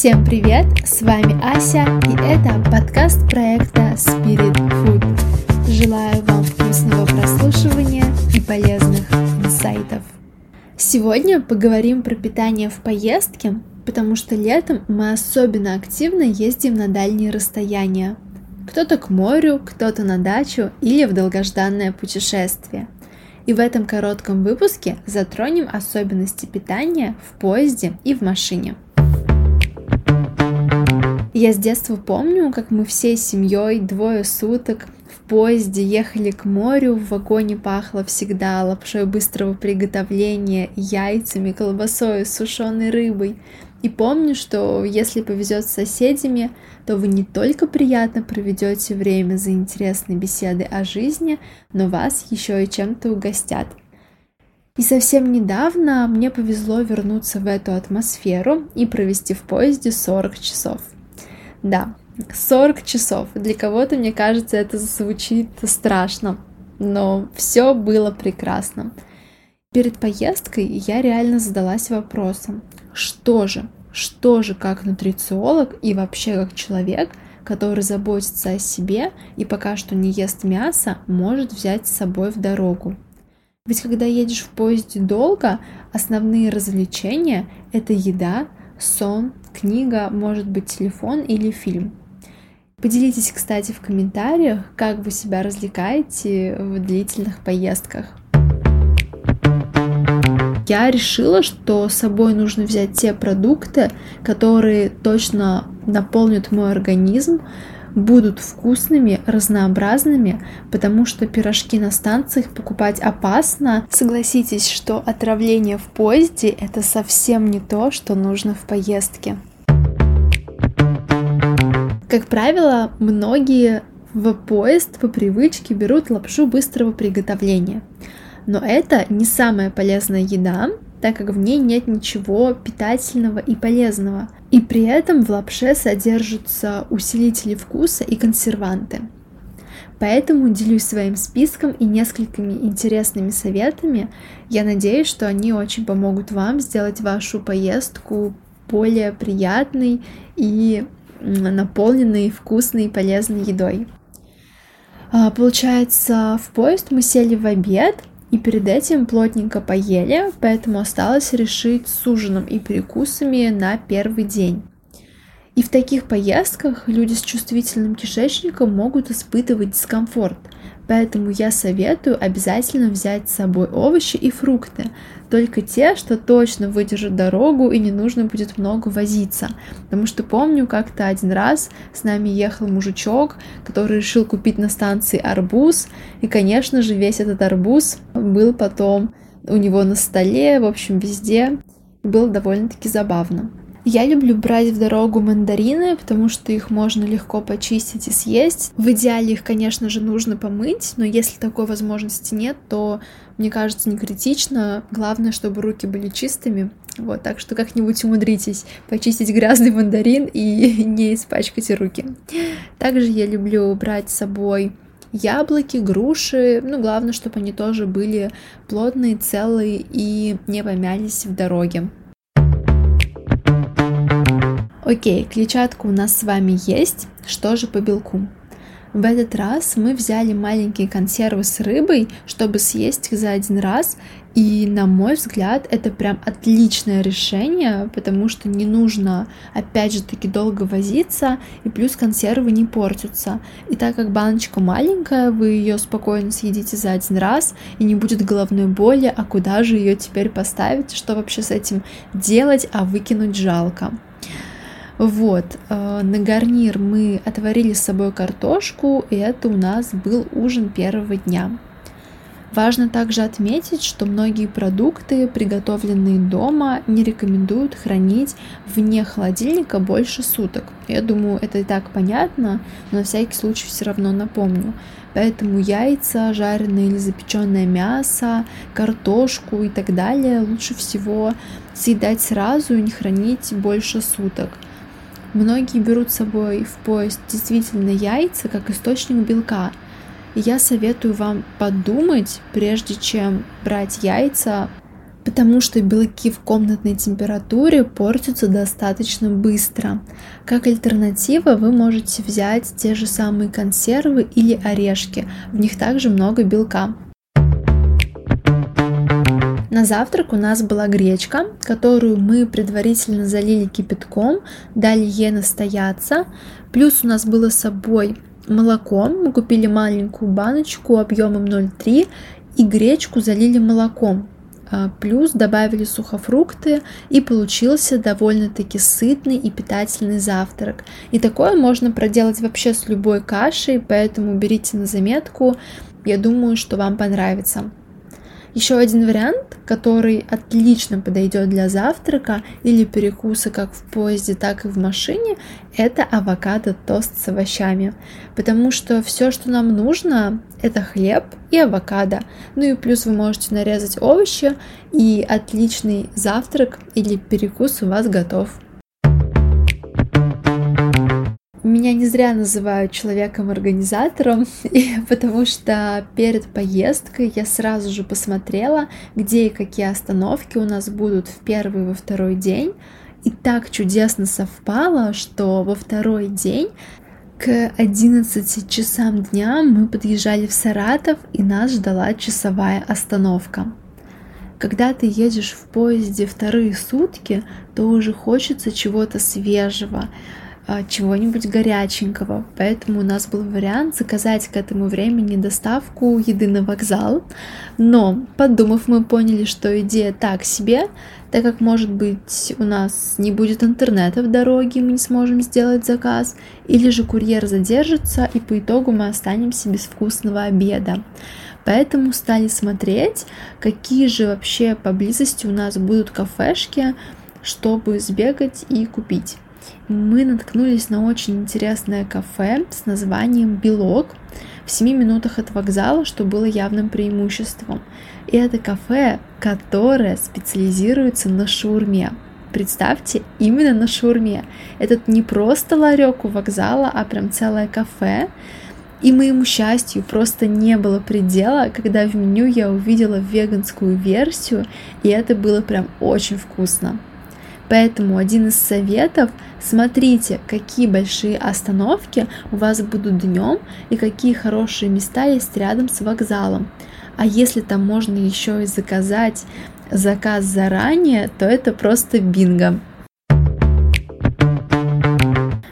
Всем привет! С вами Ася, и это подкаст проекта Spirit Food. Желаю вам вкусного прослушивания и полезных инсайтов. Сегодня поговорим про питание в поездке, потому что летом мы особенно активно ездим на дальние расстояния. Кто-то к морю, кто-то на дачу или в долгожданное путешествие. И в этом коротком выпуске затронем особенности питания в поезде и в машине. Я с детства помню, как мы всей семьей двое суток в поезде ехали к морю, в вагоне пахло всегда лапшой быстрого приготовления, яйцами, колбасой, сушеной рыбой. И помню, что если повезет с соседями, то вы не только приятно проведете время за интересной беседой о жизни, но вас еще и чем-то угостят. И совсем недавно мне повезло вернуться в эту атмосферу и провести в поезде 40 часов. Да, 40 часов. Для кого-то, мне кажется, это звучит страшно, но все было прекрасно. Перед поездкой я реально задалась вопросом, что же, что же как нутрициолог и вообще как человек, который заботится о себе и пока что не ест мясо, может взять с собой в дорогу. Ведь когда едешь в поезде долго, основные развлечения — это еда, сон, книга, может быть телефон или фильм. Поделитесь, кстати, в комментариях, как вы себя развлекаете в длительных поездках. Я решила, что с собой нужно взять те продукты, которые точно наполнят мой организм, будут вкусными, разнообразными, потому что пирожки на станциях покупать опасно. Согласитесь, что отравление в поезде это совсем не то, что нужно в поездке. Как правило, многие в поезд по привычке берут лапшу быстрого приготовления. Но это не самая полезная еда, так как в ней нет ничего питательного и полезного. И при этом в лапше содержатся усилители вкуса и консерванты. Поэтому делюсь своим списком и несколькими интересными советами. Я надеюсь, что они очень помогут вам сделать вашу поездку более приятной и наполненной вкусной и полезной едой. А, получается, в поезд мы сели в обед, и перед этим плотненько поели, поэтому осталось решить с ужином и перекусами на первый день. И в таких поездках люди с чувствительным кишечником могут испытывать дискомфорт, поэтому я советую обязательно взять с собой овощи и фрукты, только те, что точно выдержат дорогу и не нужно будет много возиться. Потому что помню, как-то один раз с нами ехал мужичок, который решил купить на станции арбуз, и, конечно же, весь этот арбуз был потом у него на столе, в общем, везде. было довольно-таки забавно. Я люблю брать в дорогу мандарины, потому что их можно легко почистить и съесть. В идеале их, конечно же, нужно помыть, но если такой возможности нет, то, мне кажется, не критично. Главное, чтобы руки были чистыми. Вот, так что как-нибудь умудритесь почистить грязный мандарин и не испачкайте руки. Также я люблю брать с собой яблоки, груши. Ну, главное, чтобы они тоже были плотные, целые и не помялись в дороге. Окей, клетчатка у нас с вами есть. Что же по белку? В этот раз мы взяли маленькие консервы с рыбой, чтобы съесть их за один раз. И, на мой взгляд, это прям отличное решение, потому что не нужно, опять же таки, долго возиться, и плюс консервы не портятся. И так как баночка маленькая, вы ее спокойно съедите за один раз, и не будет головной боли, а куда же ее теперь поставить, что вообще с этим делать, а выкинуть жалко. Вот, э, на гарнир мы отварили с собой картошку, и это у нас был ужин первого дня. Важно также отметить, что многие продукты, приготовленные дома, не рекомендуют хранить вне холодильника больше суток. Я думаю, это и так понятно, но на всякий случай все равно напомню. Поэтому яйца, жареное или запеченное мясо, картошку и так далее лучше всего съедать сразу и не хранить больше суток – Многие берут с собой в поезд действительно яйца как источник белка. И я советую вам подумать, прежде чем брать яйца, потому что белки в комнатной температуре портятся достаточно быстро. Как альтернатива вы можете взять те же самые консервы или орешки, в них также много белка. На завтрак у нас была гречка, которую мы предварительно залили кипятком, дали ей настояться. Плюс у нас было с собой молоко. Мы купили маленькую баночку объемом 0,3 и гречку залили молоком. А, плюс добавили сухофрукты и получился довольно-таки сытный и питательный завтрак. И такое можно проделать вообще с любой кашей, поэтому берите на заметку. Я думаю, что вам понравится. Еще один вариант, который отлично подойдет для завтрака или перекуса как в поезде, так и в машине, это авокадо-тост с овощами. Потому что все, что нам нужно, это хлеб и авокадо. Ну и плюс вы можете нарезать овощи, и отличный завтрак или перекус у вас готов. Меня не зря называют человеком-организатором, потому что перед поездкой я сразу же посмотрела, где и какие остановки у нас будут в первый и во второй день. И так чудесно совпало, что во второй день к 11 часам дня мы подъезжали в Саратов, и нас ждала часовая остановка. Когда ты едешь в поезде вторые сутки, то уже хочется чего-то свежего, чего-нибудь горяченького. Поэтому у нас был вариант заказать к этому времени доставку еды на вокзал. Но, подумав, мы поняли, что идея так себе, так как, может быть, у нас не будет интернета в дороге, мы не сможем сделать заказ, или же курьер задержится, и по итогу мы останемся без вкусного обеда. Поэтому стали смотреть, какие же вообще поблизости у нас будут кафешки, чтобы сбегать и купить мы наткнулись на очень интересное кафе с названием «Белок» в 7 минутах от вокзала, что было явным преимуществом. И это кафе, которое специализируется на шаурме. Представьте, именно на шаурме. Этот не просто ларек у вокзала, а прям целое кафе. И моему счастью просто не было предела, когда в меню я увидела веганскую версию, и это было прям очень вкусно. Поэтому один из советов – смотрите, какие большие остановки у вас будут днем и какие хорошие места есть рядом с вокзалом. А если там можно еще и заказать заказ заранее, то это просто бинго.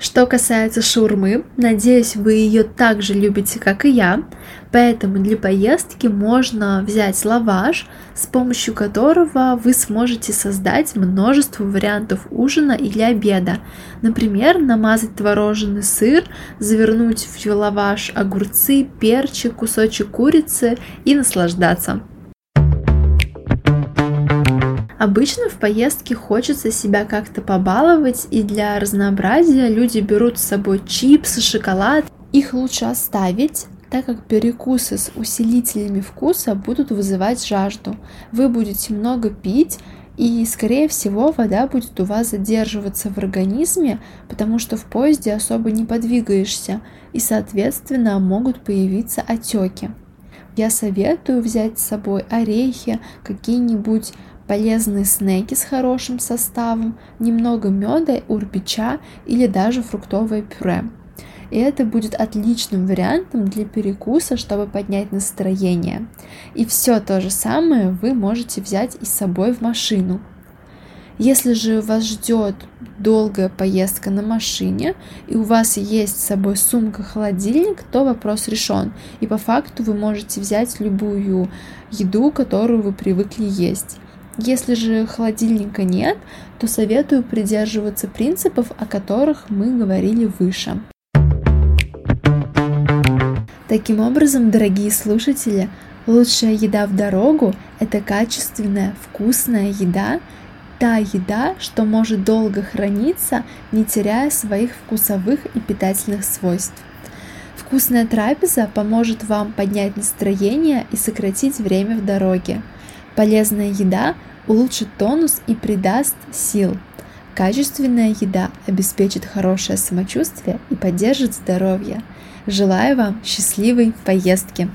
Что касается шаурмы, надеюсь, вы ее так же любите, как и я, поэтому для поездки можно взять лаваш, с помощью которого вы сможете создать множество вариантов ужина или обеда. Например, намазать творожный сыр, завернуть в лаваш огурцы, перчик, кусочек курицы и наслаждаться. Обычно в поездке хочется себя как-то побаловать, и для разнообразия люди берут с собой чипсы, шоколад. Их лучше оставить, так как перекусы с усилителями вкуса будут вызывать жажду. Вы будете много пить, и, скорее всего, вода будет у вас задерживаться в организме, потому что в поезде особо не подвигаешься, и, соответственно, могут появиться отеки. Я советую взять с собой орехи, какие-нибудь полезные снеки с хорошим составом, немного меда, урбича или даже фруктовое пюре. И это будет отличным вариантом для перекуса, чтобы поднять настроение. И все то же самое вы можете взять и с собой в машину. Если же вас ждет долгая поездка на машине и у вас есть с собой сумка-холодильник, то вопрос решен. И по факту вы можете взять любую еду, которую вы привыкли есть. Если же холодильника нет, то советую придерживаться принципов, о которых мы говорили выше. Таким образом, дорогие слушатели, лучшая еда в дорогу – это качественная, вкусная еда, та еда, что может долго храниться, не теряя своих вкусовых и питательных свойств. Вкусная трапеза поможет вам поднять настроение и сократить время в дороге. Полезная еда улучшит тонус и придаст сил. Качественная еда обеспечит хорошее самочувствие и поддержит здоровье. Желаю вам счастливой поездки!